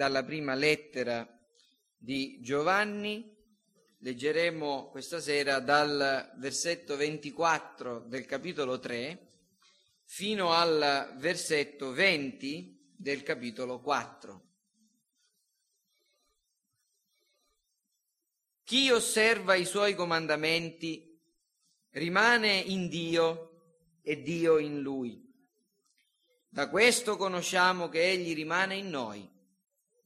dalla prima lettera di Giovanni. Leggeremo questa sera dal versetto 24 del capitolo 3 fino al versetto 20 del capitolo 4. Chi osserva i suoi comandamenti rimane in Dio e Dio in lui. Da questo conosciamo che Egli rimane in noi,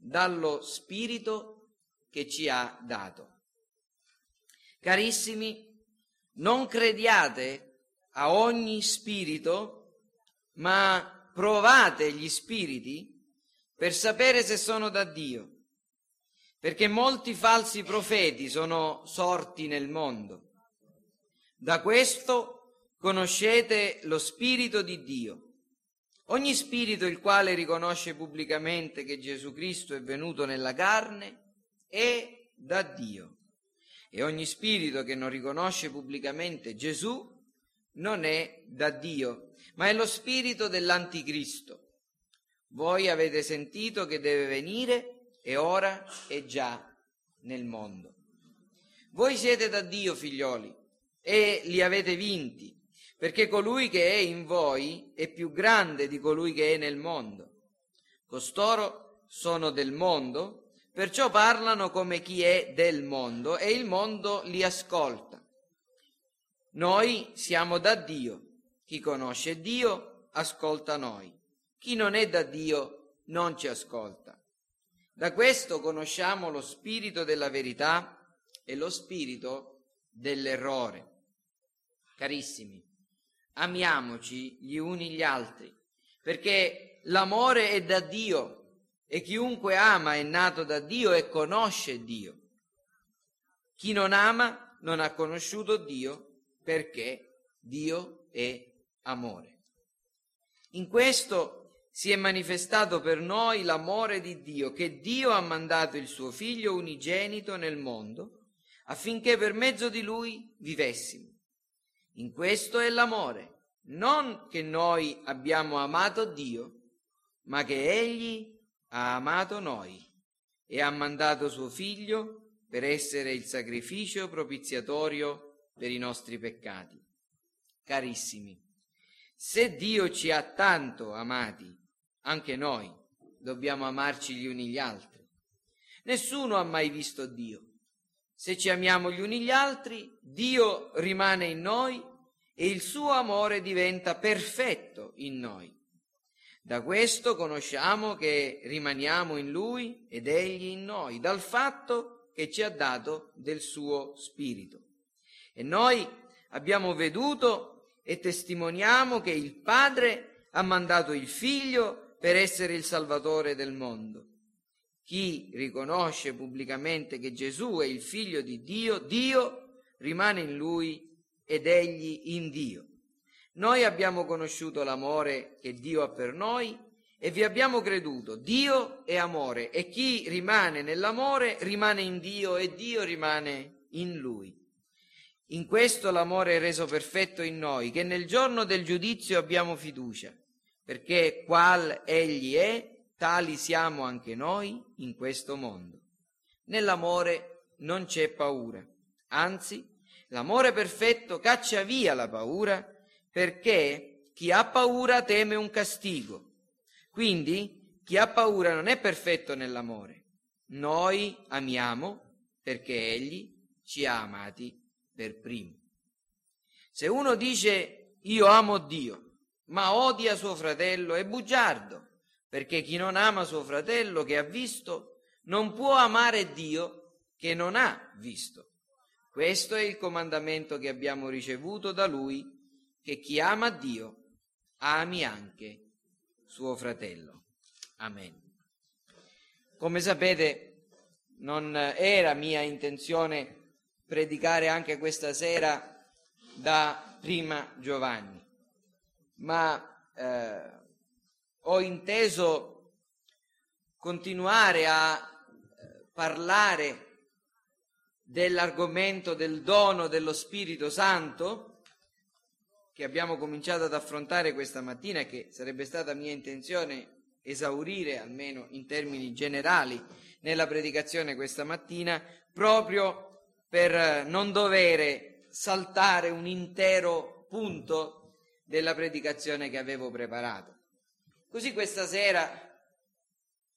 dallo Spirito che ci ha dato. Carissimi, non crediate a ogni spirito, ma provate gli spiriti per sapere se sono da Dio, perché molti falsi profeti sono sorti nel mondo. Da questo conoscete lo Spirito di Dio. Ogni spirito il quale riconosce pubblicamente che Gesù Cristo è venuto nella carne è da Dio. E ogni spirito che non riconosce pubblicamente Gesù non è da Dio, ma è lo spirito dell'anticristo. Voi avete sentito che deve venire e ora è già nel mondo. Voi siete da Dio, figlioli, e li avete vinti perché colui che è in voi è più grande di colui che è nel mondo. Costoro sono del mondo, perciò parlano come chi è del mondo e il mondo li ascolta. Noi siamo da Dio, chi conosce Dio ascolta noi, chi non è da Dio non ci ascolta. Da questo conosciamo lo spirito della verità e lo spirito dell'errore. Carissimi, amiamoci gli uni gli altri, perché l'amore è da Dio e chiunque ama è nato da Dio e conosce Dio. Chi non ama non ha conosciuto Dio perché Dio è amore. In questo si è manifestato per noi l'amore di Dio, che Dio ha mandato il suo figlio unigenito nel mondo affinché per mezzo di lui vivessimo. In questo è l'amore, non che noi abbiamo amato Dio, ma che Egli ha amato noi e ha mandato suo figlio per essere il sacrificio propiziatorio per i nostri peccati. Carissimi, se Dio ci ha tanto amati, anche noi dobbiamo amarci gli uni gli altri. Nessuno ha mai visto Dio se ci amiamo gli uni gli altri, Dio rimane in noi e il suo amore diventa perfetto in noi. Da questo conosciamo che rimaniamo in Lui ed Egli in noi, dal fatto che ci ha dato del suo Spirito. E noi abbiamo veduto e testimoniamo che il Padre ha mandato il Figlio per essere il Salvatore del mondo. Chi riconosce pubblicamente che Gesù è il figlio di Dio, Dio rimane in lui ed egli in Dio. Noi abbiamo conosciuto l'amore che Dio ha per noi e vi abbiamo creduto. Dio è amore e chi rimane nell'amore rimane in Dio e Dio rimane in lui. In questo l'amore è reso perfetto in noi, che nel giorno del giudizio abbiamo fiducia, perché qual egli è, tali siamo anche noi in questo mondo. Nell'amore non c'è paura, anzi l'amore perfetto caccia via la paura perché chi ha paura teme un castigo. Quindi chi ha paura non è perfetto nell'amore. Noi amiamo perché Egli ci ha amati per primo. Se uno dice io amo Dio, ma odia suo fratello, è bugiardo perché chi non ama suo fratello che ha visto non può amare Dio che non ha visto. Questo è il comandamento che abbiamo ricevuto da Lui, che chi ama Dio ami anche suo fratello. Amen. Come sapete, non era mia intenzione predicare anche questa sera da prima Giovanni, ma eh, ho inteso continuare a eh, parlare dell'argomento del dono dello Spirito Santo che abbiamo cominciato ad affrontare questa mattina e che sarebbe stata mia intenzione esaurire, almeno in termini generali, nella predicazione questa mattina, proprio per non dover saltare un intero punto della predicazione che avevo preparato. Così questa sera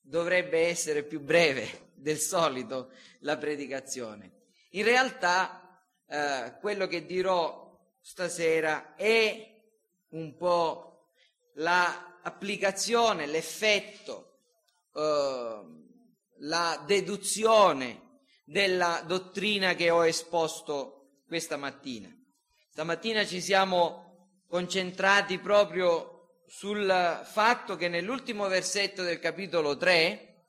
dovrebbe essere più breve del solito la predicazione. In realtà eh, quello che dirò stasera è un po' l'applicazione, l'effetto, eh, la deduzione della dottrina che ho esposto questa mattina. Stamattina ci siamo concentrati proprio sul fatto che nell'ultimo versetto del capitolo 3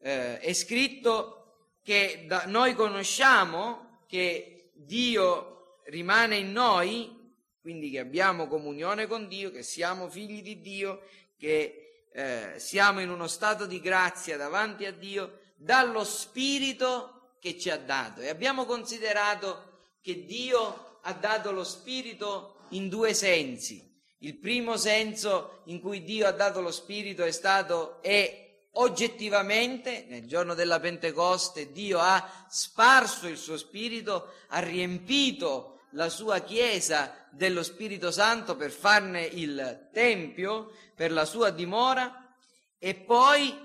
eh, è scritto che da, noi conosciamo che Dio rimane in noi, quindi che abbiamo comunione con Dio, che siamo figli di Dio, che eh, siamo in uno stato di grazia davanti a Dio, dallo Spirito che ci ha dato. E abbiamo considerato che Dio ha dato lo Spirito in due sensi. Il primo senso in cui Dio ha dato lo Spirito è stato e oggettivamente nel giorno della Pentecoste Dio ha sparso il suo Spirito, ha riempito la sua Chiesa dello Spirito Santo per farne il Tempio, per la sua dimora e poi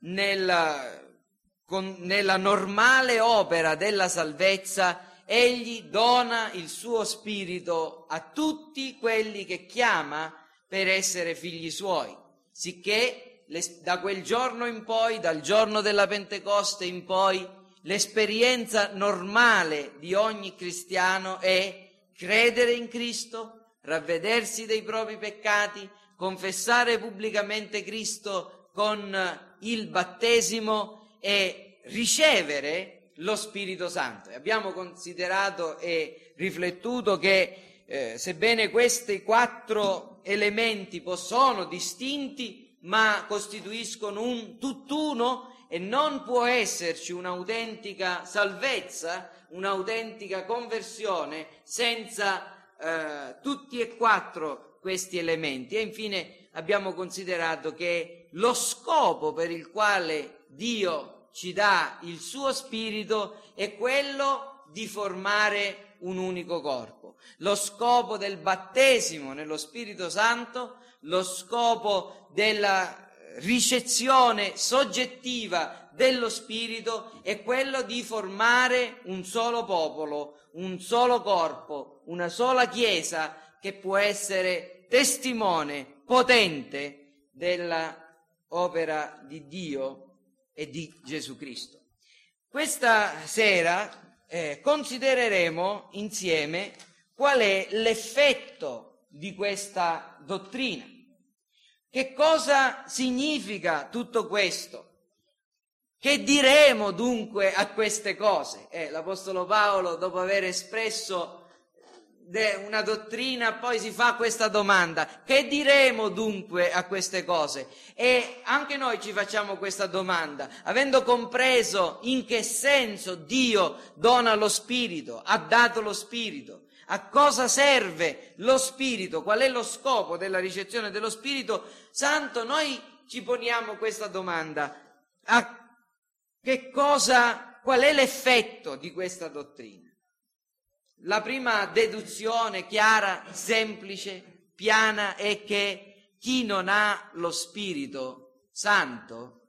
nella, con, nella normale opera della salvezza egli dona il suo spirito a tutti quelli che chiama per essere figli suoi, sicché da quel giorno in poi, dal giorno della Pentecoste in poi, l'esperienza normale di ogni cristiano è credere in Cristo, ravvedersi dei propri peccati, confessare pubblicamente Cristo con il battesimo e ricevere lo Spirito Santo. Abbiamo considerato e riflettuto che eh, sebbene questi quattro elementi sono distinti, ma costituiscono un tutt'uno e non può esserci un'autentica salvezza, un'autentica conversione senza eh, tutti e quattro questi elementi. E infine abbiamo considerato che lo scopo per il quale Dio ci dà il suo spirito è quello di formare un unico corpo. Lo scopo del battesimo nello Spirito Santo, lo scopo della ricezione soggettiva dello Spirito è quello di formare un solo popolo, un solo corpo, una sola Chiesa che può essere testimone potente della opera di Dio e di Gesù Cristo. Questa sera eh, considereremo insieme qual è l'effetto di questa dottrina. Che cosa significa tutto questo? Che diremo dunque a queste cose? Eh, L'Apostolo Paolo, dopo aver espresso una dottrina, poi si fa questa domanda. Che diremo dunque a queste cose? E anche noi ci facciamo questa domanda, avendo compreso in che senso Dio dona lo Spirito, ha dato lo Spirito. A cosa serve lo Spirito? Qual è lo scopo della ricezione dello Spirito Santo? Noi ci poniamo questa domanda. A che cosa, qual è l'effetto di questa dottrina? La prima deduzione chiara, semplice, piana è che chi non ha lo Spirito Santo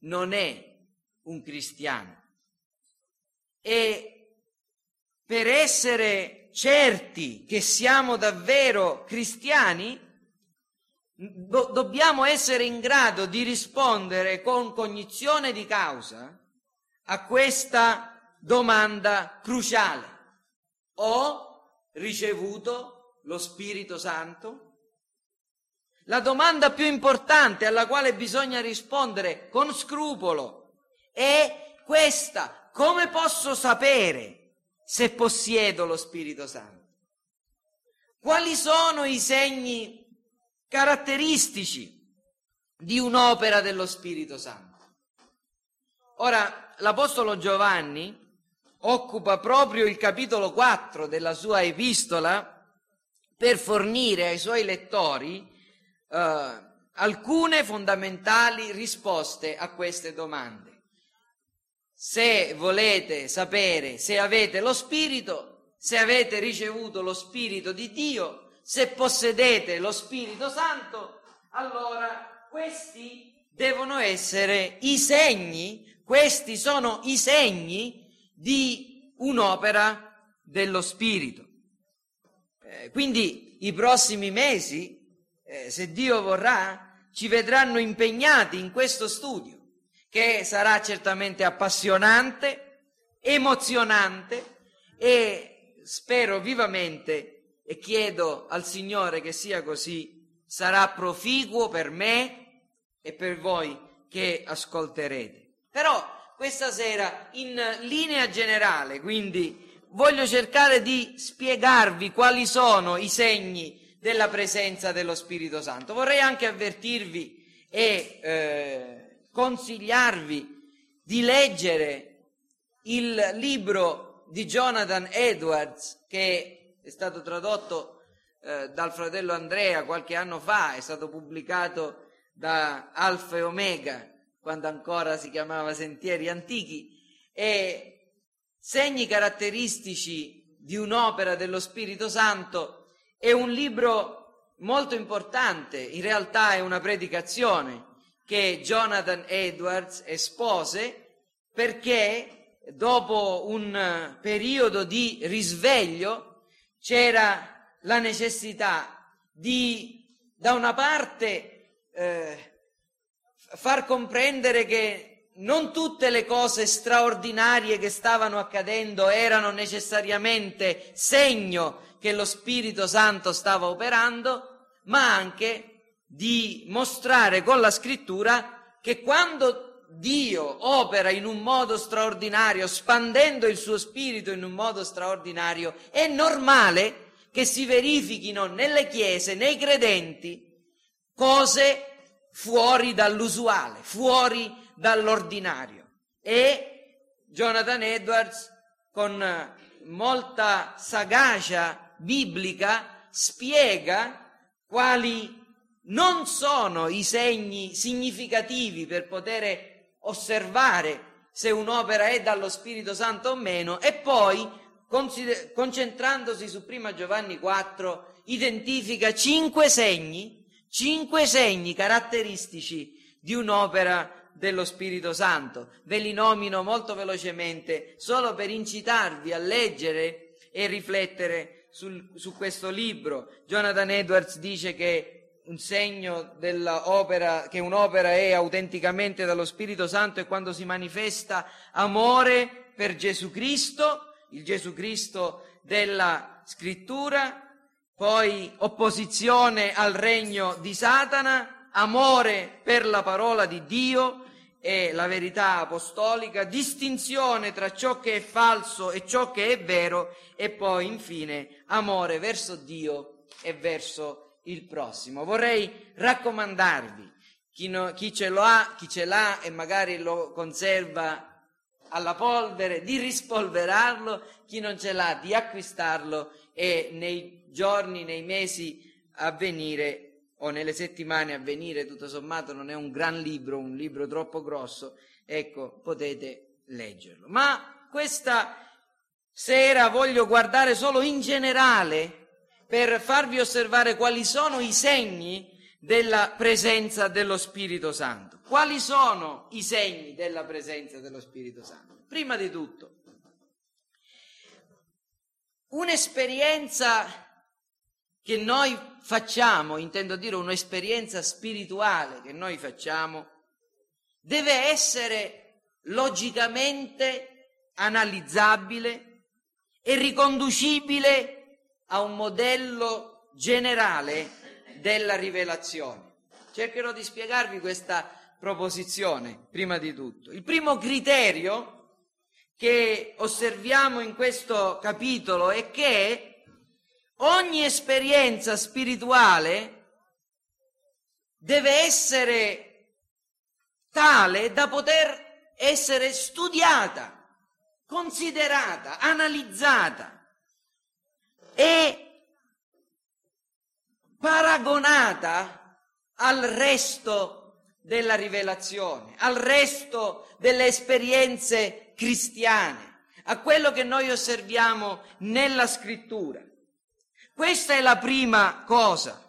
non è un cristiano. E per essere certi che siamo davvero cristiani, do- dobbiamo essere in grado di rispondere con cognizione di causa a questa domanda cruciale. Ho ricevuto lo Spirito Santo? La domanda più importante alla quale bisogna rispondere con scrupolo è questa. Come posso sapere se possiedo lo Spirito Santo? Quali sono i segni caratteristici di un'opera dello Spirito Santo? Ora, l'Apostolo Giovanni occupa proprio il capitolo 4 della sua epistola per fornire ai suoi lettori eh, alcune fondamentali risposte a queste domande. Se volete sapere se avete lo Spirito, se avete ricevuto lo Spirito di Dio, se possedete lo Spirito Santo, allora questi devono essere i segni, questi sono i segni di un'opera dello Spirito. Eh, quindi i prossimi mesi, eh, se Dio vorrà, ci vedranno impegnati in questo studio, che sarà certamente appassionante, emozionante e spero vivamente e chiedo al Signore che sia così, sarà proficuo per me e per voi che ascolterete. Però questa sera in linea generale, quindi voglio cercare di spiegarvi quali sono i segni della presenza dello Spirito Santo. Vorrei anche avvertirvi e eh, consigliarvi di leggere il libro di Jonathan Edwards che è stato tradotto eh, dal fratello Andrea qualche anno fa, è stato pubblicato da Alfa e Omega quando ancora si chiamava Sentieri Antichi e segni caratteristici di un'opera dello Spirito Santo è un libro molto importante, in realtà è una predicazione che Jonathan Edwards espose perché dopo un periodo di risveglio c'era la necessità di da una parte eh, far comprendere che non tutte le cose straordinarie che stavano accadendo erano necessariamente segno che lo Spirito Santo stava operando, ma anche di mostrare con la scrittura che quando Dio opera in un modo straordinario, spandendo il suo spirito in un modo straordinario, è normale che si verifichino nelle chiese, nei credenti, cose fuori dall'usuale, fuori dall'ordinario. E Jonathan Edwards, con molta sagacia biblica, spiega quali non sono i segni significativi per poter osservare se un'opera è dallo Spirito Santo o meno e poi concentrandosi su prima Giovanni 4 identifica cinque segni, cinque segni caratteristici di un'opera dello Spirito Santo. Ve li nomino molto velocemente solo per incitarvi a leggere e riflettere sul, su questo libro. Jonathan Edwards dice che un segno dell'opera, che un'opera è autenticamente dallo Spirito Santo è quando si manifesta amore per Gesù Cristo, il Gesù Cristo della scrittura, poi opposizione al regno di Satana, amore per la parola di Dio e la verità apostolica, distinzione tra ciò che è falso e ciò che è vero e poi infine amore verso Dio e verso il prossimo. Vorrei raccomandarvi, chi, no, chi ce lo ha, chi ce l'ha e magari lo conserva alla polvere, di rispolverarlo, chi non ce l'ha, di acquistarlo e nei giorni, nei mesi a venire o nelle settimane a venire, tutto sommato non è un gran libro, un libro troppo grosso, ecco, potete leggerlo. Ma questa sera voglio guardare solo in generale per farvi osservare quali sono i segni della presenza dello Spirito Santo. Quali sono i segni della presenza dello Spirito Santo? Prima di tutto, un'esperienza che noi facciamo, intendo dire un'esperienza spirituale che noi facciamo, deve essere logicamente analizzabile e riconducibile a un modello generale della rivelazione. Cercherò di spiegarvi questa proposizione, prima di tutto. Il primo criterio che osserviamo in questo capitolo è che ogni esperienza spirituale deve essere tale da poter essere studiata, considerata, analizzata e paragonata al resto della rivelazione, al resto delle esperienze cristiane, a quello che noi osserviamo nella scrittura. Questa è la prima cosa.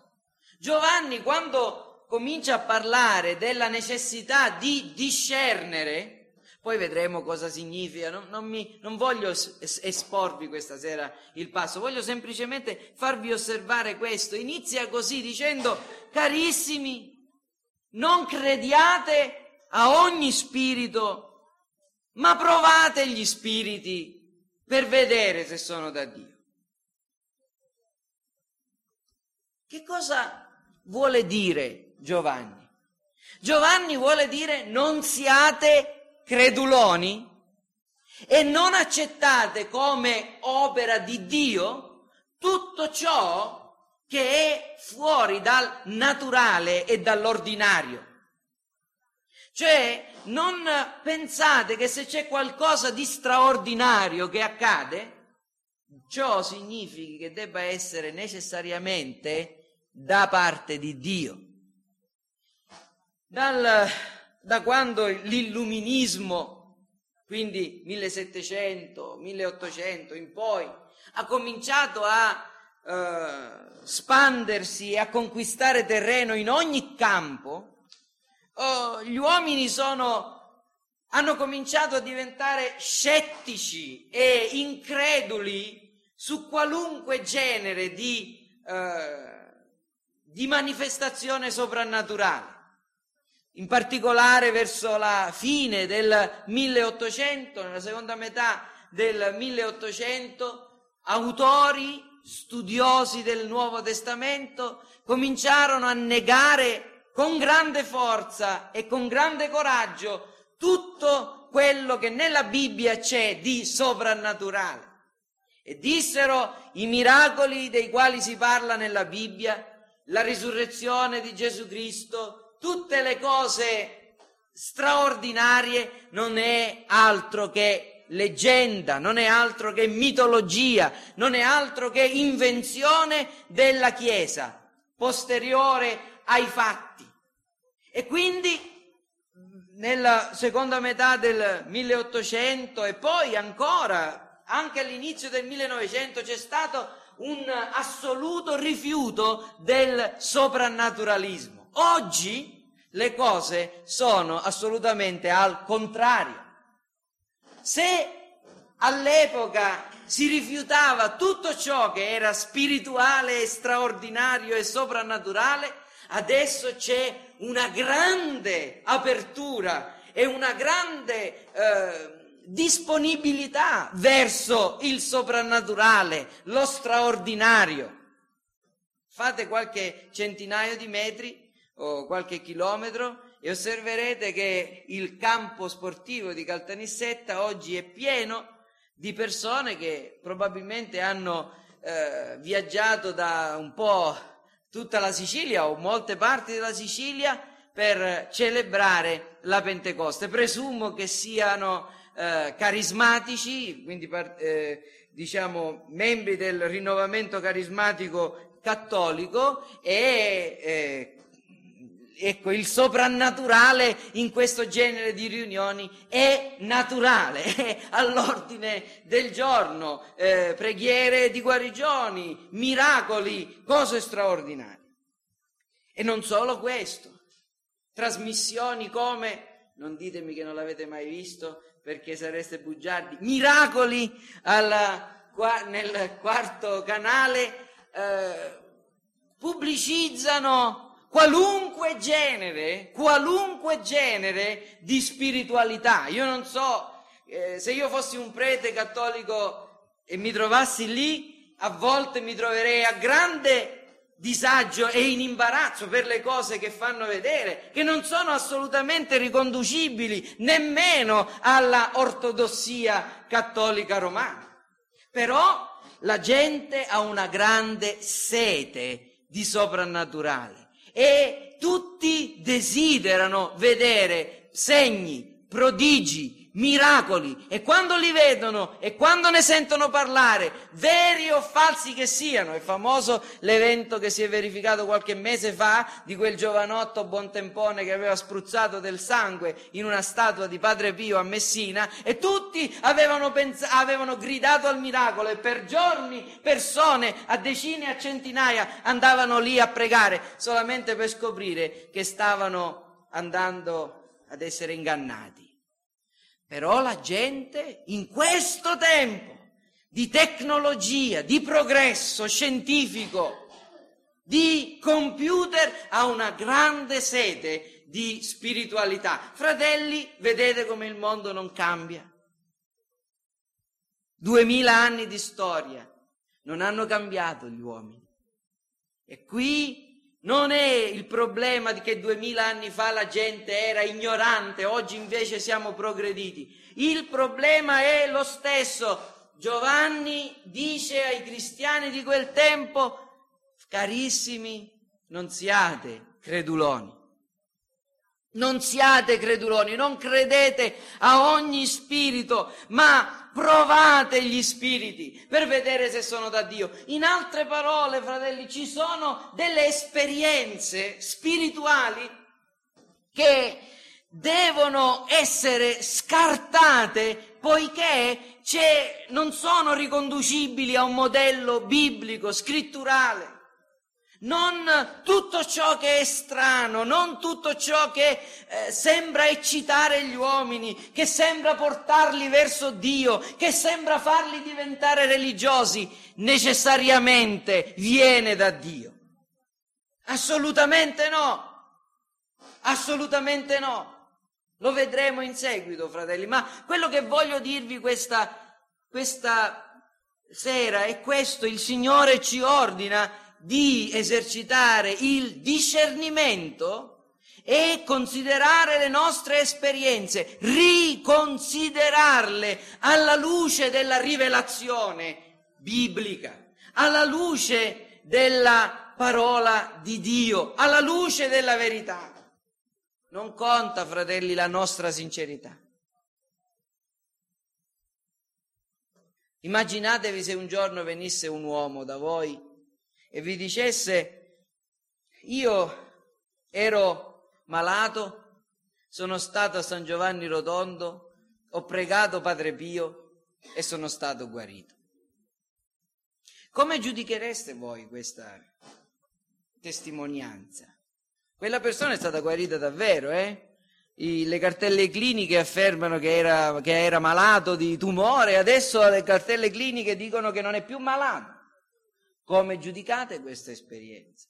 Giovanni, quando comincia a parlare della necessità di discernere, poi vedremo cosa significa, non, non, mi, non voglio esporvi questa sera il passo, voglio semplicemente farvi osservare questo. Inizia così dicendo, carissimi, non crediate a ogni spirito, ma provate gli spiriti per vedere se sono da Dio. Che cosa vuole dire Giovanni? Giovanni vuole dire non siate creduloni e non accettate come opera di Dio tutto ciò che è fuori dal naturale e dall'ordinario. Cioè, non pensate che se c'è qualcosa di straordinario che accade, ciò significhi che debba essere necessariamente da parte di Dio. Dal da quando l'illuminismo, quindi 1700, 1800 in poi, ha cominciato a eh, spandersi e a conquistare terreno in ogni campo, oh, gli uomini sono hanno cominciato a diventare scettici e increduli su qualunque genere di, eh, di manifestazione soprannaturale in particolare verso la fine del 1800, nella seconda metà del 1800, autori studiosi del Nuovo Testamento cominciarono a negare con grande forza e con grande coraggio tutto quello che nella Bibbia c'è di soprannaturale. E dissero i miracoli dei quali si parla nella Bibbia, la risurrezione di Gesù Cristo, tutte le cose straordinarie non è altro che leggenda, non è altro che mitologia, non è altro che invenzione della Chiesa, posteriore ai fatti. E quindi nella seconda metà del 1800 e poi ancora, anche all'inizio del 1900 c'è stato un assoluto rifiuto del soprannaturalismo. Oggi le cose sono assolutamente al contrario. Se all'epoca si rifiutava tutto ciò che era spirituale, straordinario e soprannaturale, adesso c'è una grande apertura e una grande eh, disponibilità verso il soprannaturale, lo straordinario. Fate qualche centinaio di metri o qualche chilometro e osserverete che il campo sportivo di Caltanissetta oggi è pieno di persone che probabilmente hanno eh, viaggiato da un po' tutta la Sicilia o molte parti della Sicilia per celebrare la Pentecoste. Presumo che siano eh, carismatici, quindi eh, diciamo membri del rinnovamento carismatico cattolico e eh, ecco, il soprannaturale in questo genere di riunioni è naturale, è all'ordine del giorno, eh, preghiere di guarigioni, miracoli, cose straordinarie. E non solo questo, trasmissioni come, non ditemi che non l'avete mai visto perché sareste bugiardi, miracoli alla, nel quarto canale eh, pubblicizzano qualunque genere, qualunque genere di spiritualità. Io non so, eh, se io fossi un prete cattolico e mi trovassi lì, a volte mi troverei a grande disagio e in imbarazzo per le cose che fanno vedere, che non sono assolutamente riconducibili nemmeno alla ortodossia cattolica romana. Però la gente ha una grande sete di soprannaturale e tutti desiderano vedere segni, prodigi, miracoli e quando li vedono e quando ne sentono parlare, veri o falsi che siano, è famoso l'evento che si è verificato qualche mese fa di quel giovanotto buontempone che aveva spruzzato del sangue in una statua di Padre Pio a Messina e tutti avevano, pens- avevano gridato al miracolo e per giorni persone a decine e a centinaia andavano lì a pregare solamente per scoprire che stavano andando ad essere ingannati. Però la gente in questo tempo di tecnologia, di progresso scientifico, di computer ha una grande sete di spiritualità. Fratelli, vedete come il mondo non cambia. Duemila anni di storia non hanno cambiato gli uomini. E qui non è il problema di che duemila anni fa la gente era ignorante, oggi invece siamo progrediti. Il problema è lo stesso. Giovanni dice ai cristiani di quel tempo, carissimi, non siate creduloni. Non siate creduloni, non credete a ogni spirito, ma provate gli spiriti per vedere se sono da Dio. In altre parole, fratelli, ci sono delle esperienze spirituali che devono essere scartate poiché non sono riconducibili a un modello biblico, scritturale non tutto ciò che è strano, non tutto ciò che eh, sembra eccitare gli uomini, che sembra portarli verso Dio, che sembra farli diventare religiosi, necessariamente viene da Dio. Assolutamente no. Assolutamente no. Lo vedremo in seguito, fratelli, ma quello che voglio dirvi questa, questa sera è questo, il Signore ci ordina di esercitare il discernimento e considerare le nostre esperienze, riconsiderarle alla luce della rivelazione biblica, alla luce della parola di Dio, alla luce della verità. Non conta, fratelli, la nostra sincerità. Immaginatevi se un giorno venisse un uomo da voi e vi dicesse io ero malato, sono stato a San Giovanni Rotondo, ho pregato Padre Pio e sono stato guarito. Come giudichereste voi questa testimonianza? Quella persona è stata guarita davvero, eh? I, le cartelle cliniche affermano che era, che era malato di tumore, adesso le cartelle cliniche dicono che non è più malato. Come giudicate questa esperienza?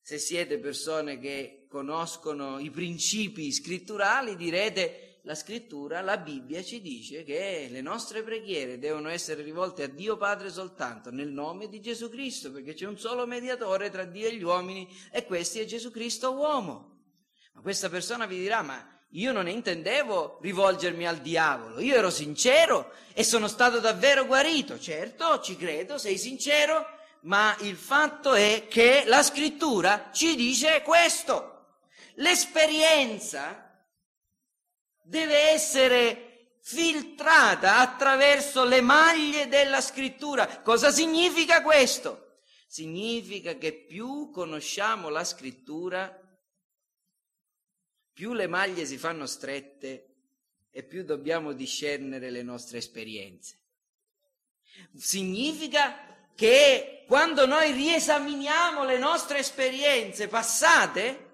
Se siete persone che conoscono i principi scritturali, direte la scrittura, la Bibbia ci dice che le nostre preghiere devono essere rivolte a Dio Padre soltanto nel nome di Gesù Cristo, perché c'è un solo mediatore tra Dio e gli uomini e questo è Gesù Cristo uomo. Ma questa persona vi dirà, ma io non intendevo rivolgermi al diavolo, io ero sincero e sono stato davvero guarito. Certo, ci credo, sei sincero, ma il fatto è che la scrittura ci dice questo. L'esperienza deve essere filtrata attraverso le maglie della scrittura. Cosa significa questo? Significa che più conosciamo la scrittura, più le maglie si fanno strette e più dobbiamo discernere le nostre esperienze. Significa che quando noi riesaminiamo le nostre esperienze passate,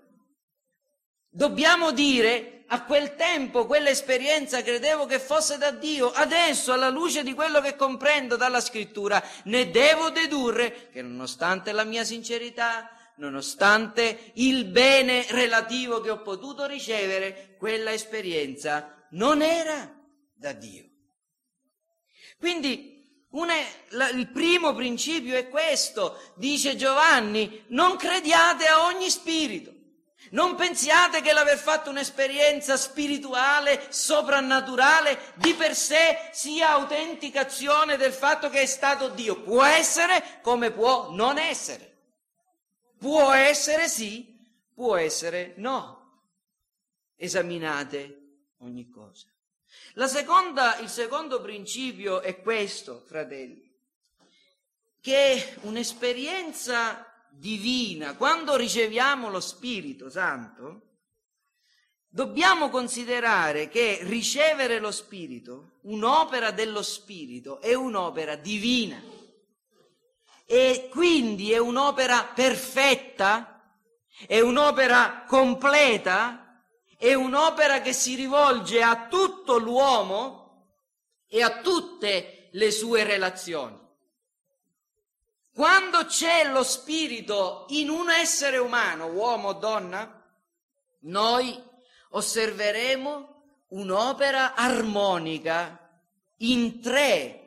dobbiamo dire a quel tempo quell'esperienza credevo che fosse da Dio, adesso alla luce di quello che comprendo dalla scrittura ne devo dedurre che nonostante la mia sincerità, nonostante il bene relativo che ho potuto ricevere, quella esperienza non era da Dio. Quindi una, la, il primo principio è questo, dice Giovanni, non crediate a ogni spirito. Non pensiate che l'aver fatto un'esperienza spirituale, soprannaturale, di per sé sia autenticazione del fatto che è stato Dio. Può essere come può non essere. Può essere sì, può essere no. Esaminate ogni cosa. Seconda, il secondo principio è questo, fratelli, che un'esperienza divina, quando riceviamo lo Spirito Santo, Dobbiamo considerare che ricevere lo Spirito, un'opera dello Spirito, è un'opera divina e quindi è un'opera perfetta, è un'opera completa, è un'opera che si rivolge a tutto l'uomo e a tutte le sue relazioni. Quando c'è lo Spirito in un essere umano, uomo o donna, noi osserveremo un'opera armonica in tre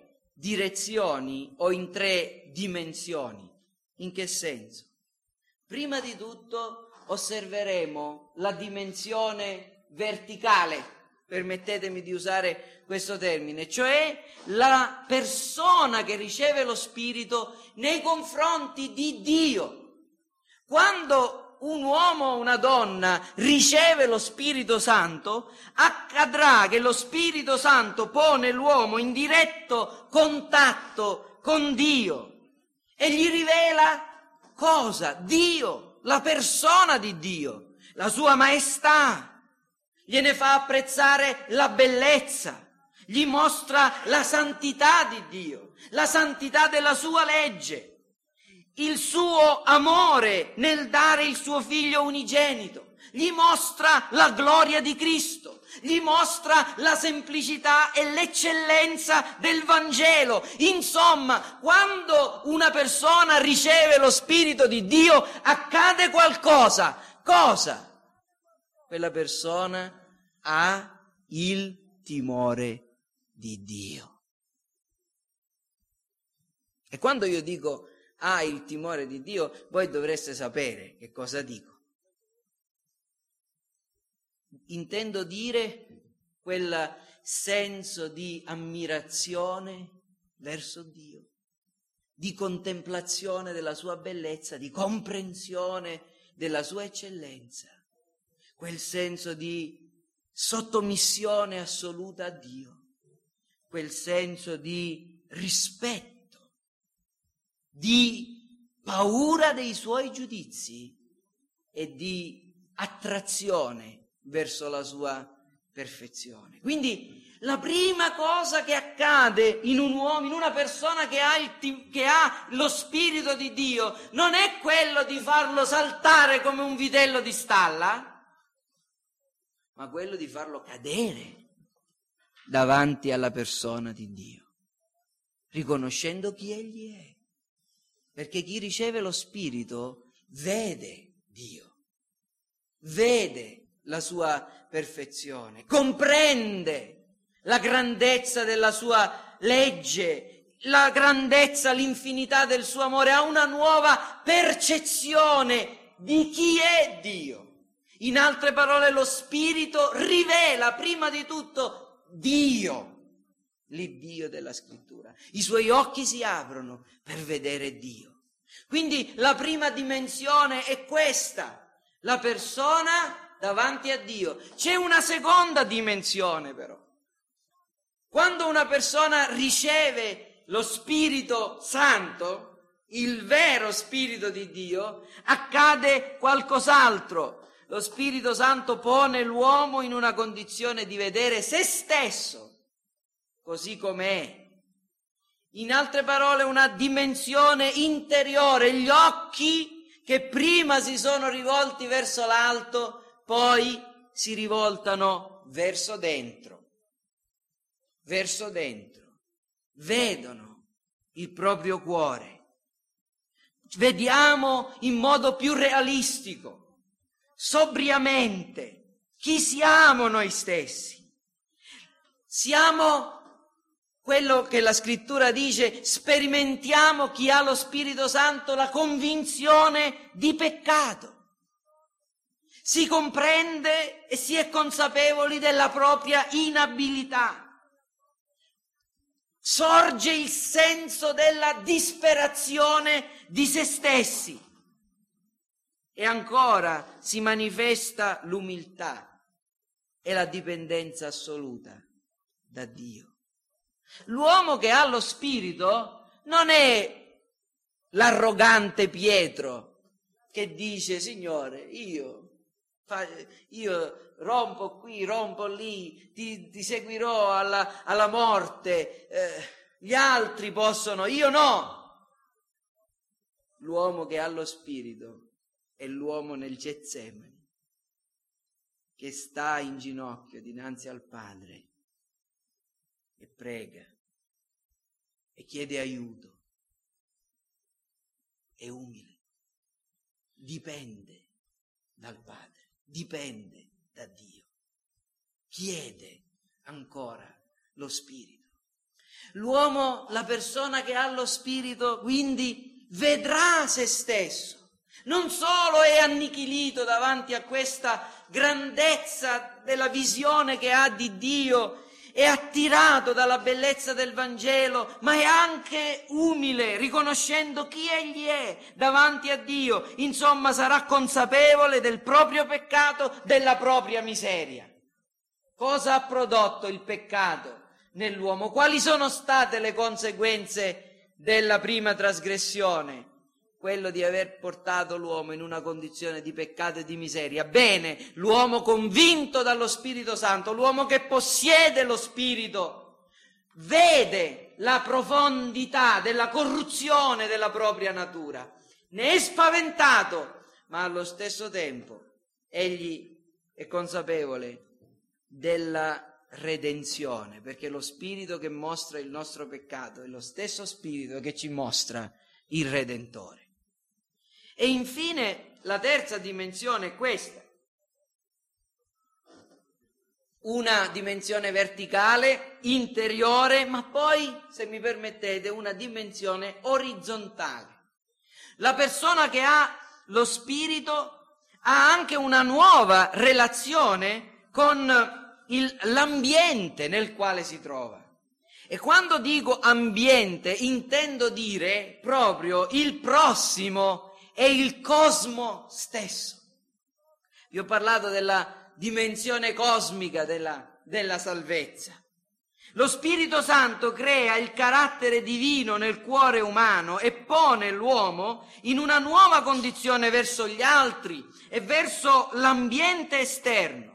direzioni o in tre dimensioni. In che senso? Prima di tutto osserveremo la dimensione verticale, permettetemi di usare questo termine, cioè la persona che riceve lo Spirito nei confronti di Dio. Quando un uomo o una donna riceve lo Spirito Santo, accadrà che lo Spirito Santo pone l'uomo in diretto contatto con Dio e gli rivela cosa? Dio, la persona di Dio, la sua maestà, gliene fa apprezzare la bellezza, gli mostra la santità di Dio, la santità della sua legge il suo amore nel dare il suo figlio unigenito, gli mostra la gloria di Cristo, gli mostra la semplicità e l'eccellenza del Vangelo. Insomma, quando una persona riceve lo Spirito di Dio, accade qualcosa. Cosa? Quella persona ha il timore di Dio. E quando io dico ha il timore di Dio, voi dovreste sapere che cosa dico. Intendo dire quel senso di ammirazione verso Dio, di contemplazione della sua bellezza, di comprensione della sua eccellenza, quel senso di sottomissione assoluta a Dio, quel senso di rispetto di paura dei suoi giudizi e di attrazione verso la sua perfezione. Quindi la prima cosa che accade in un uomo, in una persona che ha, il, che ha, lo spirito di Dio, non è quello di farlo saltare come un vitello di stalla, ma quello di farlo cadere davanti alla persona di Dio, riconoscendo chi egli è perché chi riceve lo Spirito vede Dio, vede la sua perfezione, comprende la grandezza della sua legge, la grandezza, l'infinità del suo amore, ha una nuova percezione di chi è Dio. In altre parole, lo Spirito rivela prima di tutto Dio l'Iddio della scrittura. I suoi occhi si aprono per vedere Dio. Quindi la prima dimensione è questa, la persona davanti a Dio. C'è una seconda dimensione però. Quando una persona riceve lo Spirito Santo, il vero Spirito di Dio, accade qualcos'altro. Lo Spirito Santo pone l'uomo in una condizione di vedere se stesso così com'è. In altre parole, una dimensione interiore, gli occhi che prima si sono rivolti verso l'alto, poi si rivoltano verso dentro, verso dentro, vedono il proprio cuore. Vediamo in modo più realistico, sobriamente, chi siamo noi stessi. Siamo quello che la scrittura dice, sperimentiamo chi ha lo Spirito Santo la convinzione di peccato. Si comprende e si è consapevoli della propria inabilità. Sorge il senso della disperazione di se stessi. E ancora si manifesta l'umiltà e la dipendenza assoluta da Dio. L'uomo che ha lo spirito non è l'arrogante Pietro che dice, Signore, io, io rompo qui, rompo lì, ti, ti seguirò alla, alla morte, eh, gli altri possono, io no. L'uomo che ha lo spirito è l'uomo nel Getsemani, che sta in ginocchio dinanzi al Padre e prega e chiede aiuto. È umile, dipende dal Padre, dipende da Dio, chiede ancora lo Spirito. L'uomo, la persona che ha lo Spirito, quindi vedrà se stesso. Non solo è annichilito davanti a questa grandezza della visione che ha di Dio è attirato dalla bellezza del Vangelo, ma è anche umile, riconoscendo chi egli è davanti a Dio. Insomma, sarà consapevole del proprio peccato, della propria miseria. Cosa ha prodotto il peccato nell'uomo? Quali sono state le conseguenze della prima trasgressione? Quello di aver portato l'uomo in una condizione di peccato e di miseria. Bene, l'uomo convinto dallo Spirito Santo, l'uomo che possiede lo Spirito, vede la profondità della corruzione della propria natura, ne è spaventato, ma allo stesso tempo egli è consapevole della redenzione, perché lo spirito che mostra il nostro peccato è lo stesso spirito che ci mostra il Redentore. E infine la terza dimensione è questa. Una dimensione verticale, interiore, ma poi, se mi permettete, una dimensione orizzontale. La persona che ha lo spirito ha anche una nuova relazione con il, l'ambiente nel quale si trova. E quando dico ambiente intendo dire proprio il prossimo è il cosmo stesso. Vi ho parlato della dimensione cosmica della, della salvezza. Lo Spirito Santo crea il carattere divino nel cuore umano e pone l'uomo in una nuova condizione verso gli altri e verso l'ambiente esterno.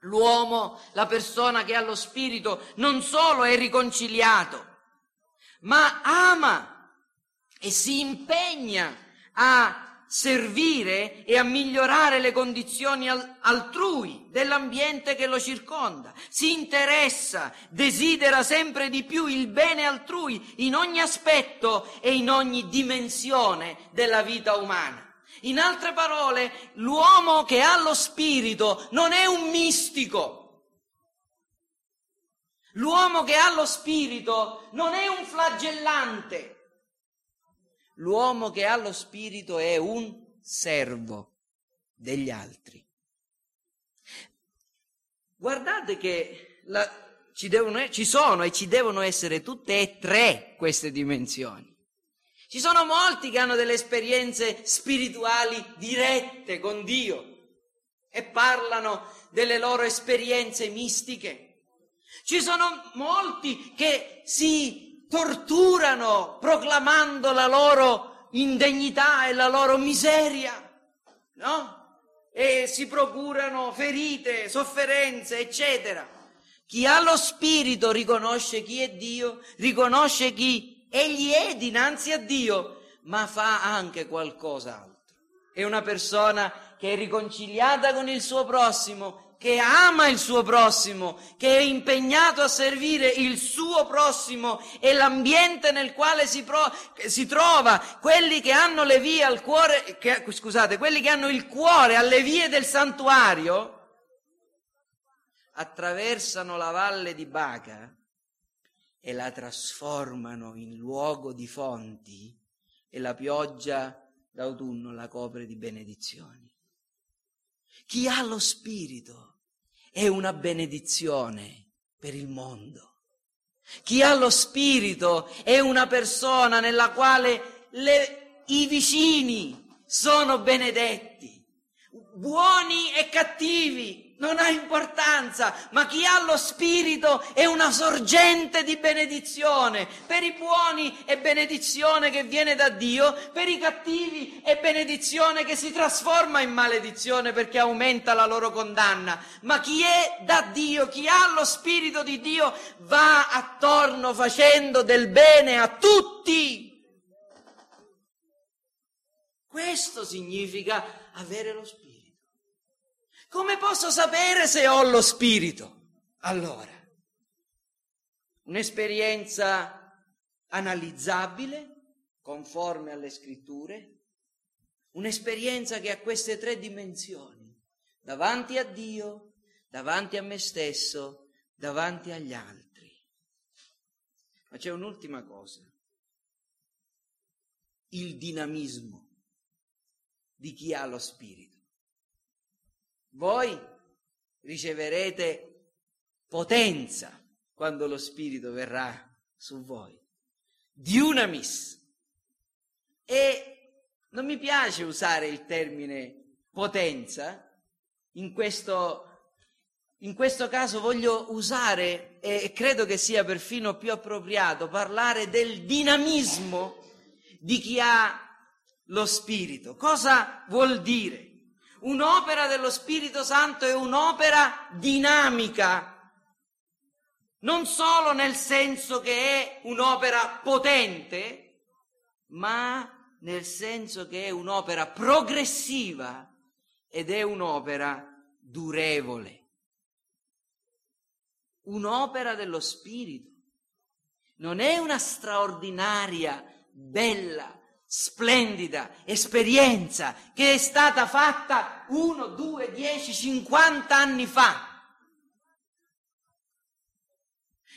L'uomo, la persona che ha lo Spirito, non solo è riconciliato, ma ama e si impegna a servire e a migliorare le condizioni altrui, dell'ambiente che lo circonda, si interessa, desidera sempre di più il bene altrui in ogni aspetto e in ogni dimensione della vita umana. In altre parole, l'uomo che ha lo spirito non è un mistico. L'uomo che ha lo spirito non è un flagellante. L'uomo che ha lo spirito è un servo degli altri. Guardate che la, ci, devono, ci sono e ci devono essere tutte e tre queste dimensioni. Ci sono molti che hanno delle esperienze spirituali dirette con Dio e parlano delle loro esperienze mistiche. Ci sono molti che si torturano proclamando la loro indegnità e la loro miseria, no? E si procurano ferite, sofferenze, eccetera. Chi ha lo spirito riconosce chi è Dio, riconosce chi egli è dinanzi a Dio, ma fa anche qualcos'altro. È una persona che è riconciliata con il suo prossimo che ama il suo prossimo, che è impegnato a servire il suo prossimo e l'ambiente nel quale si, pro, si trova, quelli che hanno le vie al cuore, che, scusate, quelli che hanno il cuore alle vie del santuario, attraversano la valle di Baca e la trasformano in luogo di fonti e la pioggia d'autunno la copre di benedizioni. Chi ha lo spirito è una benedizione per il mondo. Chi ha lo spirito è una persona nella quale le, i vicini sono benedetti, buoni e cattivi, non ha importanza, ma chi ha lo Spirito è una sorgente di benedizione. Per i buoni è benedizione che viene da Dio, per i cattivi è benedizione che si trasforma in maledizione perché aumenta la loro condanna. Ma chi è da Dio, chi ha lo Spirito di Dio, va attorno facendo del bene a tutti. Questo significa avere lo Spirito. Come posso sapere se ho lo spirito? Allora, un'esperienza analizzabile, conforme alle scritture, un'esperienza che ha queste tre dimensioni, davanti a Dio, davanti a me stesso, davanti agli altri. Ma c'è un'ultima cosa, il dinamismo di chi ha lo spirito voi riceverete potenza quando lo Spirito verrà su voi. Diunamis. E non mi piace usare il termine potenza, in questo, in questo caso voglio usare, e credo che sia perfino più appropriato, parlare del dinamismo di chi ha lo Spirito. Cosa vuol dire? Un'opera dello Spirito Santo è un'opera dinamica, non solo nel senso che è un'opera potente, ma nel senso che è un'opera progressiva ed è un'opera durevole. Un'opera dello Spirito. Non è una straordinaria, bella, splendida esperienza che è stata fatta uno, due, dieci, cinquanta anni fa.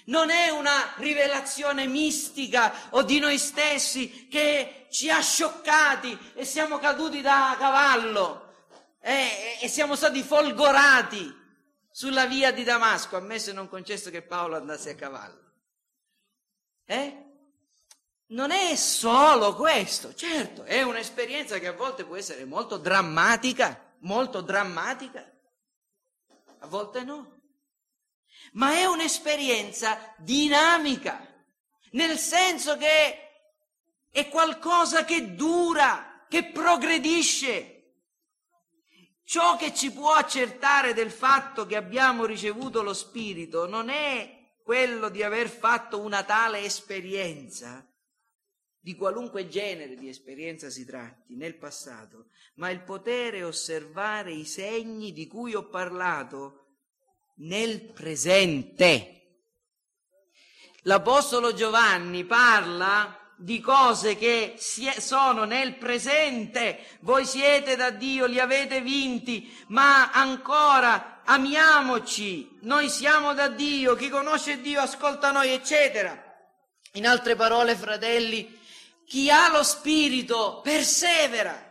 Non è una rivelazione mistica o di noi stessi che ci ha scioccati e siamo caduti da cavallo eh, e siamo stati folgorati sulla via di Damasco, ammesso e non concesso che Paolo andasse a cavallo. Eh? Non è solo questo, certo, è un'esperienza che a volte può essere molto drammatica, molto drammatica, a volte no, ma è un'esperienza dinamica, nel senso che è qualcosa che dura, che progredisce. Ciò che ci può accertare del fatto che abbiamo ricevuto lo Spirito non è quello di aver fatto una tale esperienza, di qualunque genere di esperienza si tratti nel passato, ma il potere osservare i segni di cui ho parlato nel presente. L'Apostolo Giovanni parla di cose che sono nel presente, voi siete da Dio, li avete vinti, ma ancora amiamoci, noi siamo da Dio, chi conosce Dio ascolta noi, eccetera. In altre parole, fratelli, chi ha lo spirito persevera,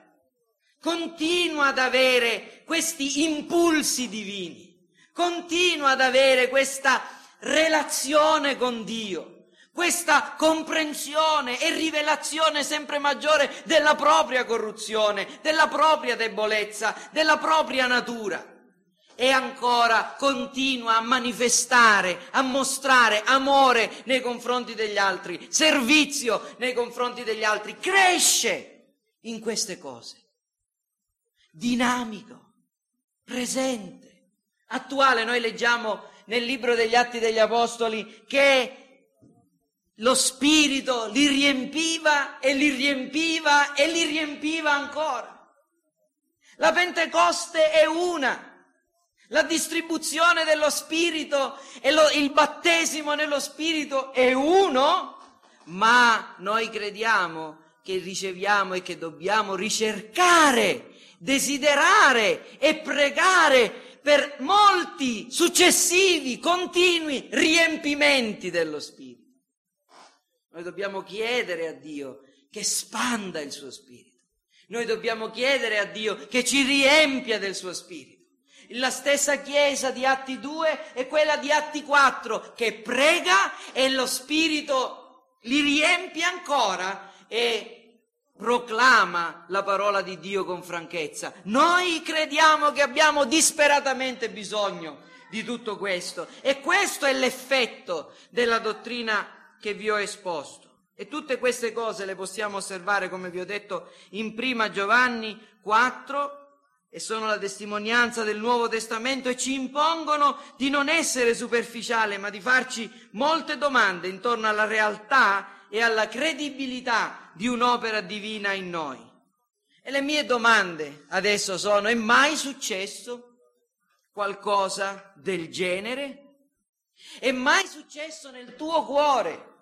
continua ad avere questi impulsi divini, continua ad avere questa relazione con Dio, questa comprensione e rivelazione sempre maggiore della propria corruzione, della propria debolezza, della propria natura e ancora continua a manifestare, a mostrare amore nei confronti degli altri, servizio nei confronti degli altri, cresce in queste cose. Dinamico, presente, attuale. Noi leggiamo nel libro degli Atti degli Apostoli che lo Spirito li riempiva e li riempiva e li riempiva ancora. La Pentecoste è una. La distribuzione dello Spirito e lo, il battesimo nello Spirito è uno, ma noi crediamo che riceviamo e che dobbiamo ricercare, desiderare e pregare per molti successivi, continui riempimenti dello Spirito. Noi dobbiamo chiedere a Dio che spanda il suo Spirito. Noi dobbiamo chiedere a Dio che ci riempia del suo Spirito la stessa chiesa di Atti 2 e quella di Atti 4 che prega e lo Spirito li riempie ancora e proclama la parola di Dio con franchezza. Noi crediamo che abbiamo disperatamente bisogno di tutto questo e questo è l'effetto della dottrina che vi ho esposto. E tutte queste cose le possiamo osservare, come vi ho detto, in prima Giovanni 4 e sono la testimonianza del Nuovo Testamento e ci impongono di non essere superficiali, ma di farci molte domande intorno alla realtà e alla credibilità di un'opera divina in noi. E le mie domande adesso sono, è mai successo qualcosa del genere? È mai successo nel tuo cuore?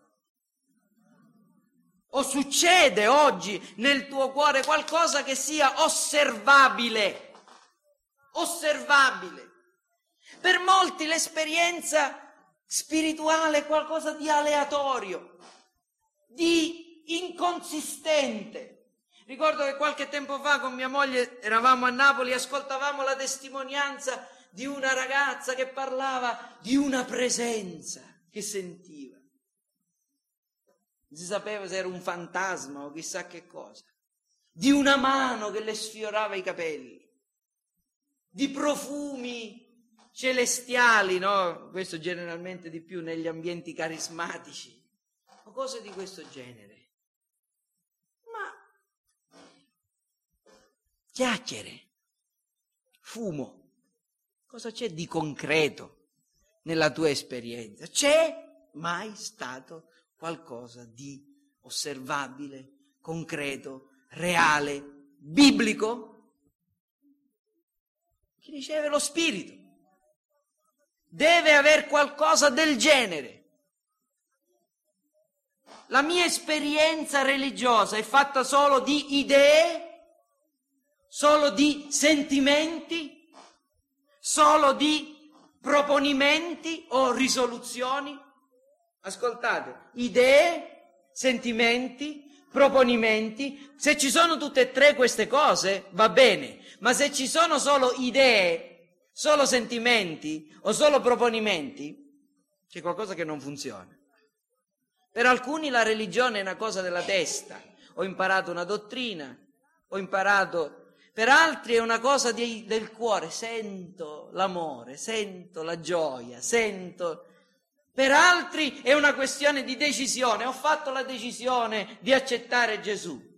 O succede oggi nel tuo cuore qualcosa che sia osservabile? Osservabile. Per molti l'esperienza spirituale è qualcosa di aleatorio, di inconsistente. Ricordo che qualche tempo fa con mia moglie eravamo a Napoli e ascoltavamo la testimonianza di una ragazza che parlava di una presenza che sentiva. Non si sapeva se era un fantasma o chissà che cosa. Di una mano che le sfiorava i capelli. Di profumi celestiali, no? Questo generalmente di più negli ambienti carismatici. O cose di questo genere. Ma chiacchiere, fumo. Cosa c'è di concreto nella tua esperienza? C'è mai stato qualcosa di osservabile, concreto, reale, biblico? Chi riceve lo Spirito deve aver qualcosa del genere. La mia esperienza religiosa è fatta solo di idee, solo di sentimenti, solo di proponimenti o risoluzioni? Ascoltate, idee, sentimenti, proponimenti, se ci sono tutte e tre queste cose va bene, ma se ci sono solo idee, solo sentimenti o solo proponimenti, c'è qualcosa che non funziona. Per alcuni la religione è una cosa della testa, ho imparato una dottrina, ho imparato per altri è una cosa di, del cuore, sento l'amore, sento la gioia, sento... Per altri è una questione di decisione, ho fatto la decisione di accettare Gesù.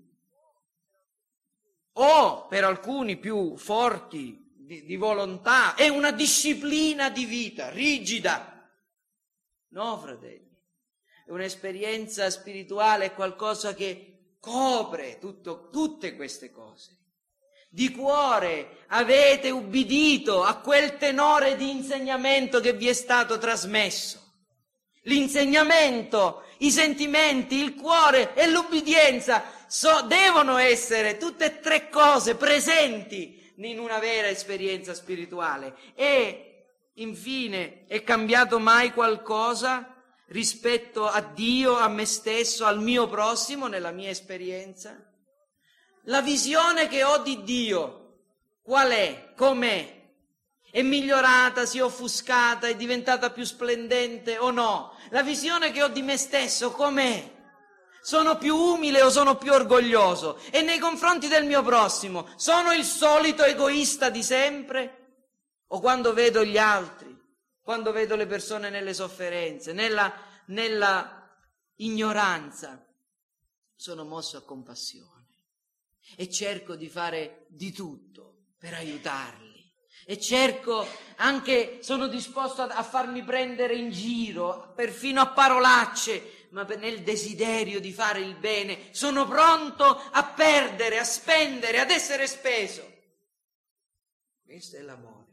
O per alcuni più forti di, di volontà è una disciplina di vita rigida. No, fratelli, è un'esperienza spirituale, è qualcosa che copre tutto, tutte queste cose di cuore avete ubbidito a quel tenore di insegnamento che vi è stato trasmesso. L'insegnamento, i sentimenti, il cuore e l'ubbidienza so, devono essere tutte e tre cose presenti in una vera esperienza spirituale. E infine è cambiato mai qualcosa rispetto a Dio, a me stesso, al mio prossimo nella mia esperienza? La visione che ho di Dio, qual è? Com'è? È migliorata, si è offuscata, è diventata più splendente o no? La visione che ho di me stesso, com'è? Sono più umile o sono più orgoglioso? E nei confronti del mio prossimo, sono il solito egoista di sempre? O quando vedo gli altri, quando vedo le persone nelle sofferenze, nella, nella ignoranza, sono mosso a compassione e cerco di fare di tutto per aiutarli. E cerco anche, sono disposto a, a farmi prendere in giro, perfino a parolacce, ma nel desiderio di fare il bene sono pronto a perdere, a spendere, ad essere speso. Questo è l'amore.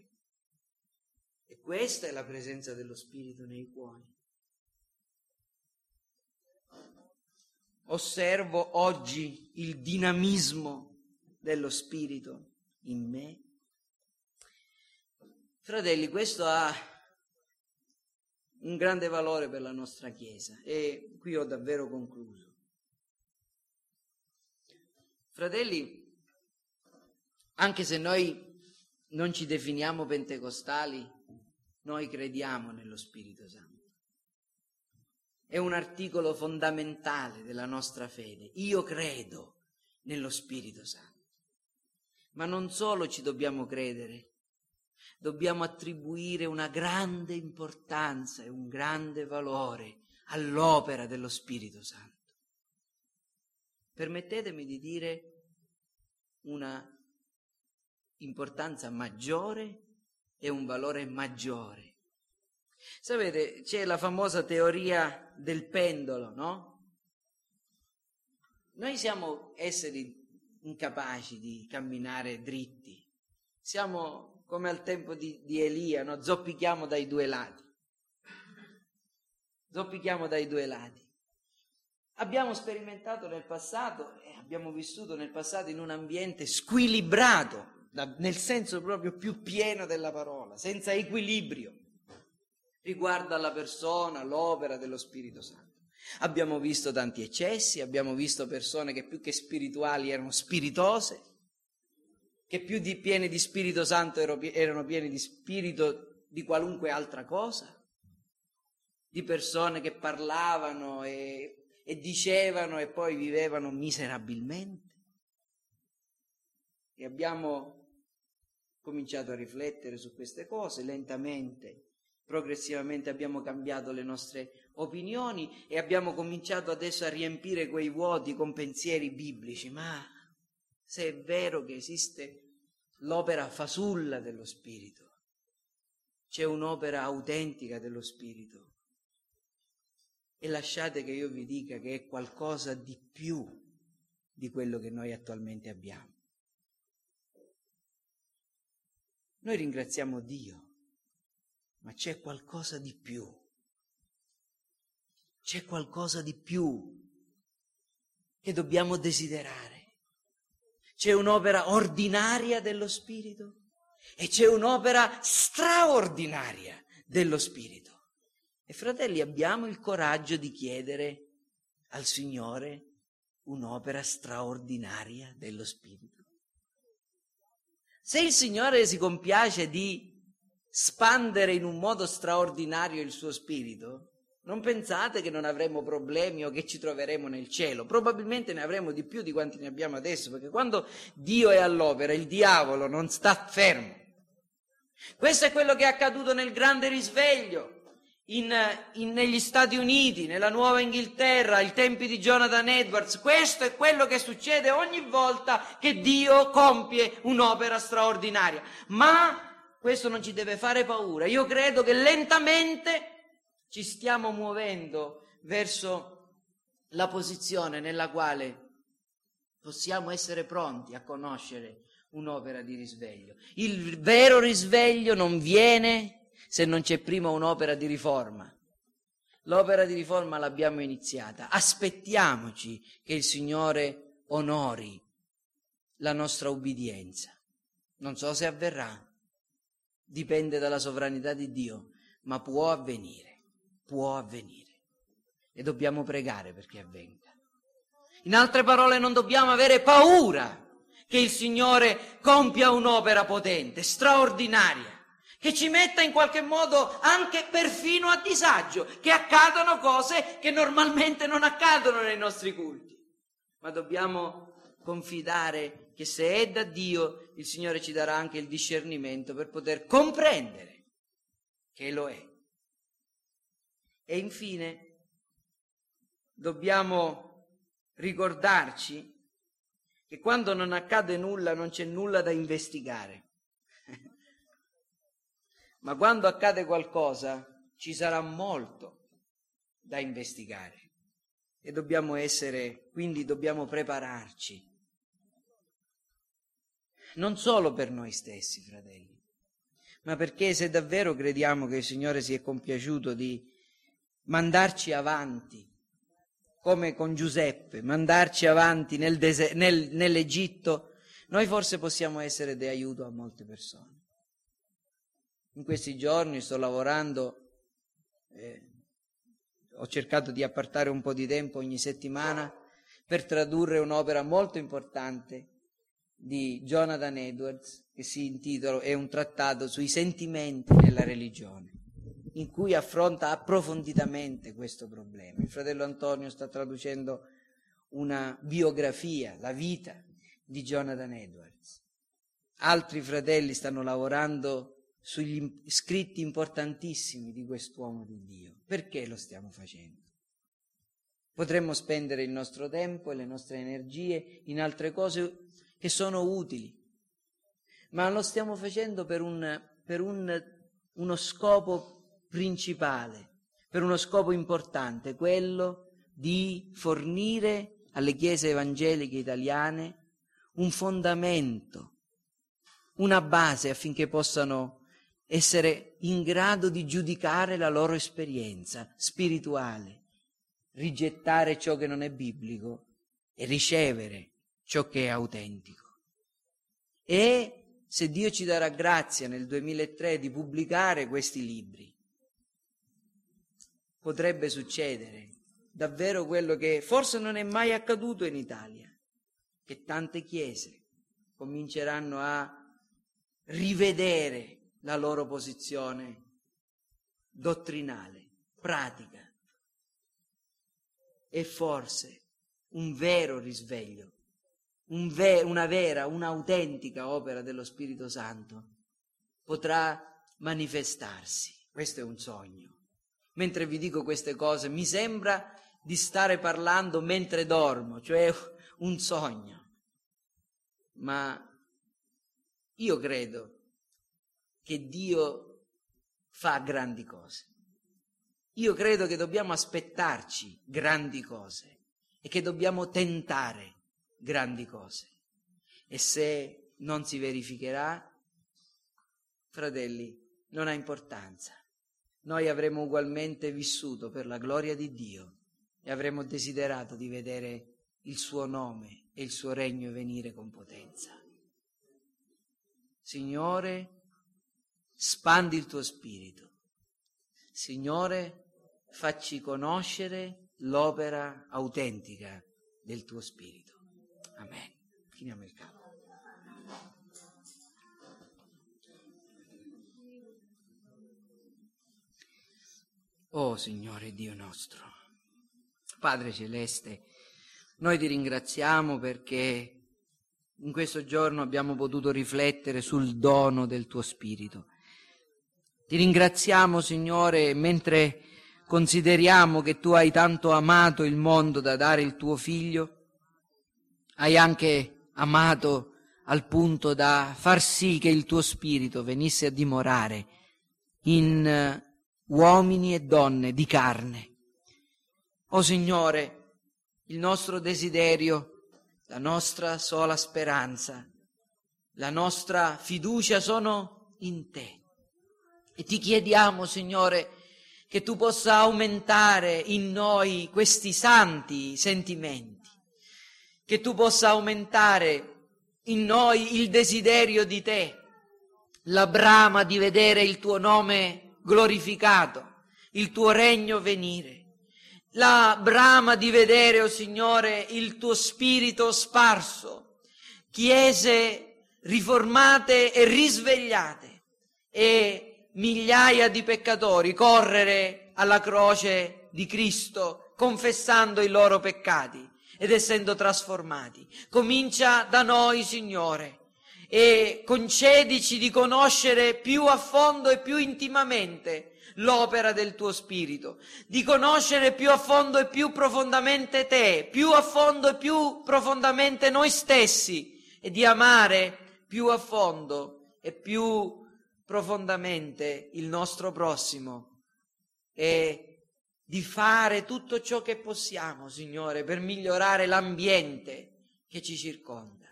E questa è la presenza dello Spirito nei cuori. osservo oggi il dinamismo dello Spirito in me? Fratelli, questo ha un grande valore per la nostra Chiesa e qui ho davvero concluso. Fratelli, anche se noi non ci definiamo pentecostali, noi crediamo nello Spirito Santo è un articolo fondamentale della nostra fede. Io credo nello Spirito Santo. Ma non solo ci dobbiamo credere, dobbiamo attribuire una grande importanza e un grande valore all'opera dello Spirito Santo. Permettetemi di dire una importanza maggiore e un valore maggiore. Sapete, c'è la famosa teoria del pendolo, no? Noi siamo esseri incapaci di camminare dritti, siamo come al tempo di, di Elia, no? zoppichiamo dai due lati. Zoppichiamo dai due lati. Abbiamo sperimentato nel passato e abbiamo vissuto nel passato in un ambiente squilibrato, nel senso proprio più pieno della parola, senza equilibrio riguardo alla persona, l'opera dello Spirito Santo. Abbiamo visto tanti eccessi, abbiamo visto persone che più che spirituali erano spiritose, che più di piene di Spirito Santo erano pieni di spirito di qualunque altra cosa, di persone che parlavano e, e dicevano e poi vivevano miserabilmente. E abbiamo cominciato a riflettere su queste cose lentamente, progressivamente abbiamo cambiato le nostre opinioni e abbiamo cominciato adesso a riempire quei vuoti con pensieri biblici, ma se è vero che esiste l'opera fasulla dello Spirito, c'è un'opera autentica dello Spirito. E lasciate che io vi dica che è qualcosa di più di quello che noi attualmente abbiamo. Noi ringraziamo Dio, ma c'è qualcosa di più c'è qualcosa di più che dobbiamo desiderare. C'è un'opera ordinaria dello Spirito e c'è un'opera straordinaria dello Spirito. E fratelli, abbiamo il coraggio di chiedere al Signore un'opera straordinaria dello Spirito. Se il Signore si compiace di spandere in un modo straordinario il suo Spirito, non pensate che non avremo problemi o che ci troveremo nel cielo, probabilmente ne avremo di più di quanti ne abbiamo adesso, perché quando Dio è all'opera il diavolo non sta fermo. Questo è quello che è accaduto nel grande risveglio in, in, negli Stati Uniti, nella Nuova Inghilterra, ai tempi di Jonathan Edwards. Questo è quello che succede ogni volta che Dio compie un'opera straordinaria. Ma questo non ci deve fare paura. Io credo che lentamente ci stiamo muovendo verso la posizione nella quale possiamo essere pronti a conoscere un'opera di risveglio. Il vero risveglio non viene se non c'è prima un'opera di riforma. L'opera di riforma l'abbiamo iniziata. Aspettiamoci che il Signore onori la nostra ubbidienza. Non so se avverrà, dipende dalla sovranità di Dio, ma può avvenire può avvenire e dobbiamo pregare perché avvenga. In altre parole, non dobbiamo avere paura che il Signore compia un'opera potente, straordinaria, che ci metta in qualche modo anche perfino a disagio, che accadano cose che normalmente non accadono nei nostri culti. Ma dobbiamo confidare che se è da Dio, il Signore ci darà anche il discernimento per poter comprendere che lo è. E infine dobbiamo ricordarci che quando non accade nulla non c'è nulla da investigare. Ma quando accade qualcosa ci sarà molto da investigare e dobbiamo essere, quindi dobbiamo prepararci. Non solo per noi stessi, fratelli, ma perché se davvero crediamo che il Signore si è compiaciuto di mandarci avanti, come con Giuseppe, mandarci avanti nel dese- nel, nell'Egitto, noi forse possiamo essere di aiuto a molte persone. In questi giorni sto lavorando, eh, ho cercato di appartare un po' di tempo ogni settimana per tradurre un'opera molto importante di Jonathan Edwards che si intitola, è un trattato sui sentimenti nella religione in cui affronta approfonditamente questo problema. Il fratello Antonio sta traducendo una biografia, la vita di Jonathan Edwards. Altri fratelli stanno lavorando sugli scritti importantissimi di quest'uomo di Dio. Perché lo stiamo facendo? Potremmo spendere il nostro tempo e le nostre energie in altre cose che sono utili, ma lo stiamo facendo per, un, per un, uno scopo principale, per uno scopo importante, quello di fornire alle chiese evangeliche italiane un fondamento, una base affinché possano essere in grado di giudicare la loro esperienza spirituale, rigettare ciò che non è biblico e ricevere ciò che è autentico. E se Dio ci darà grazia nel 2003 di pubblicare questi libri, potrebbe succedere davvero quello che forse non è mai accaduto in Italia, che tante chiese cominceranno a rivedere la loro posizione dottrinale, pratica e forse un vero risveglio un ve- una vera, un'autentica opera dello Spirito Santo potrà manifestarsi. Questo è un sogno. Mentre vi dico queste cose mi sembra di stare parlando mentre dormo, cioè un sogno. Ma io credo che Dio fa grandi cose. Io credo che dobbiamo aspettarci grandi cose e che dobbiamo tentare grandi cose. E se non si verificherà, fratelli, non ha importanza. Noi avremo ugualmente vissuto per la gloria di Dio e avremo desiderato di vedere il suo nome e il suo regno venire con potenza. Signore, spandi il tuo spirito. Signore, facci conoscere l'opera autentica del tuo spirito. Amen. Chiniamo il capo. Oh Signore Dio nostro, Padre Celeste, noi ti ringraziamo perché in questo giorno abbiamo potuto riflettere sul dono del tuo Spirito. Ti ringraziamo, Signore, mentre consideriamo che tu hai tanto amato il mondo da dare il tuo Figlio, hai anche amato al punto da far sì che il tuo spirito venisse a dimorare in eh, uomini e donne di carne. O Signore, il nostro desiderio, la nostra sola speranza, la nostra fiducia sono in te. E ti chiediamo, Signore, che tu possa aumentare in noi questi santi sentimenti che tu possa aumentare in noi il desiderio di te, la brama di vedere il tuo nome glorificato, il tuo regno venire, la brama di vedere, o oh Signore, il tuo spirito sparso, chiese riformate e risvegliate e migliaia di peccatori correre alla croce di Cristo confessando i loro peccati ed essendo trasformati. Comincia da noi, Signore, e concedici di conoscere più a fondo e più intimamente l'opera del tuo Spirito, di conoscere più a fondo e più profondamente te, più a fondo e più profondamente noi stessi e di amare più a fondo e più profondamente il nostro prossimo e di fare tutto ciò che possiamo, Signore, per migliorare l'ambiente che ci circonda.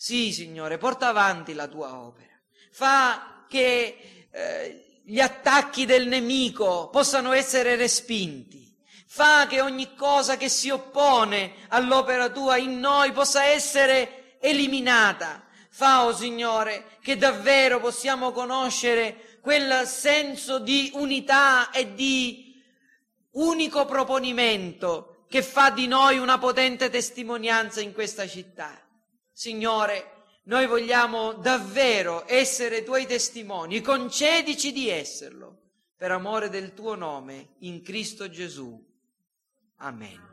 Sì, Signore, porta avanti la tua opera. Fa che eh, gli attacchi del nemico possano essere respinti. Fa che ogni cosa che si oppone all'opera tua in noi possa essere eliminata. Fa, oh Signore, che davvero possiamo conoscere quel senso di unità e di unico proponimento che fa di noi una potente testimonianza in questa città. Signore, noi vogliamo davvero essere tuoi testimoni, concedici di esserlo, per amore del tuo nome, in Cristo Gesù. Amen.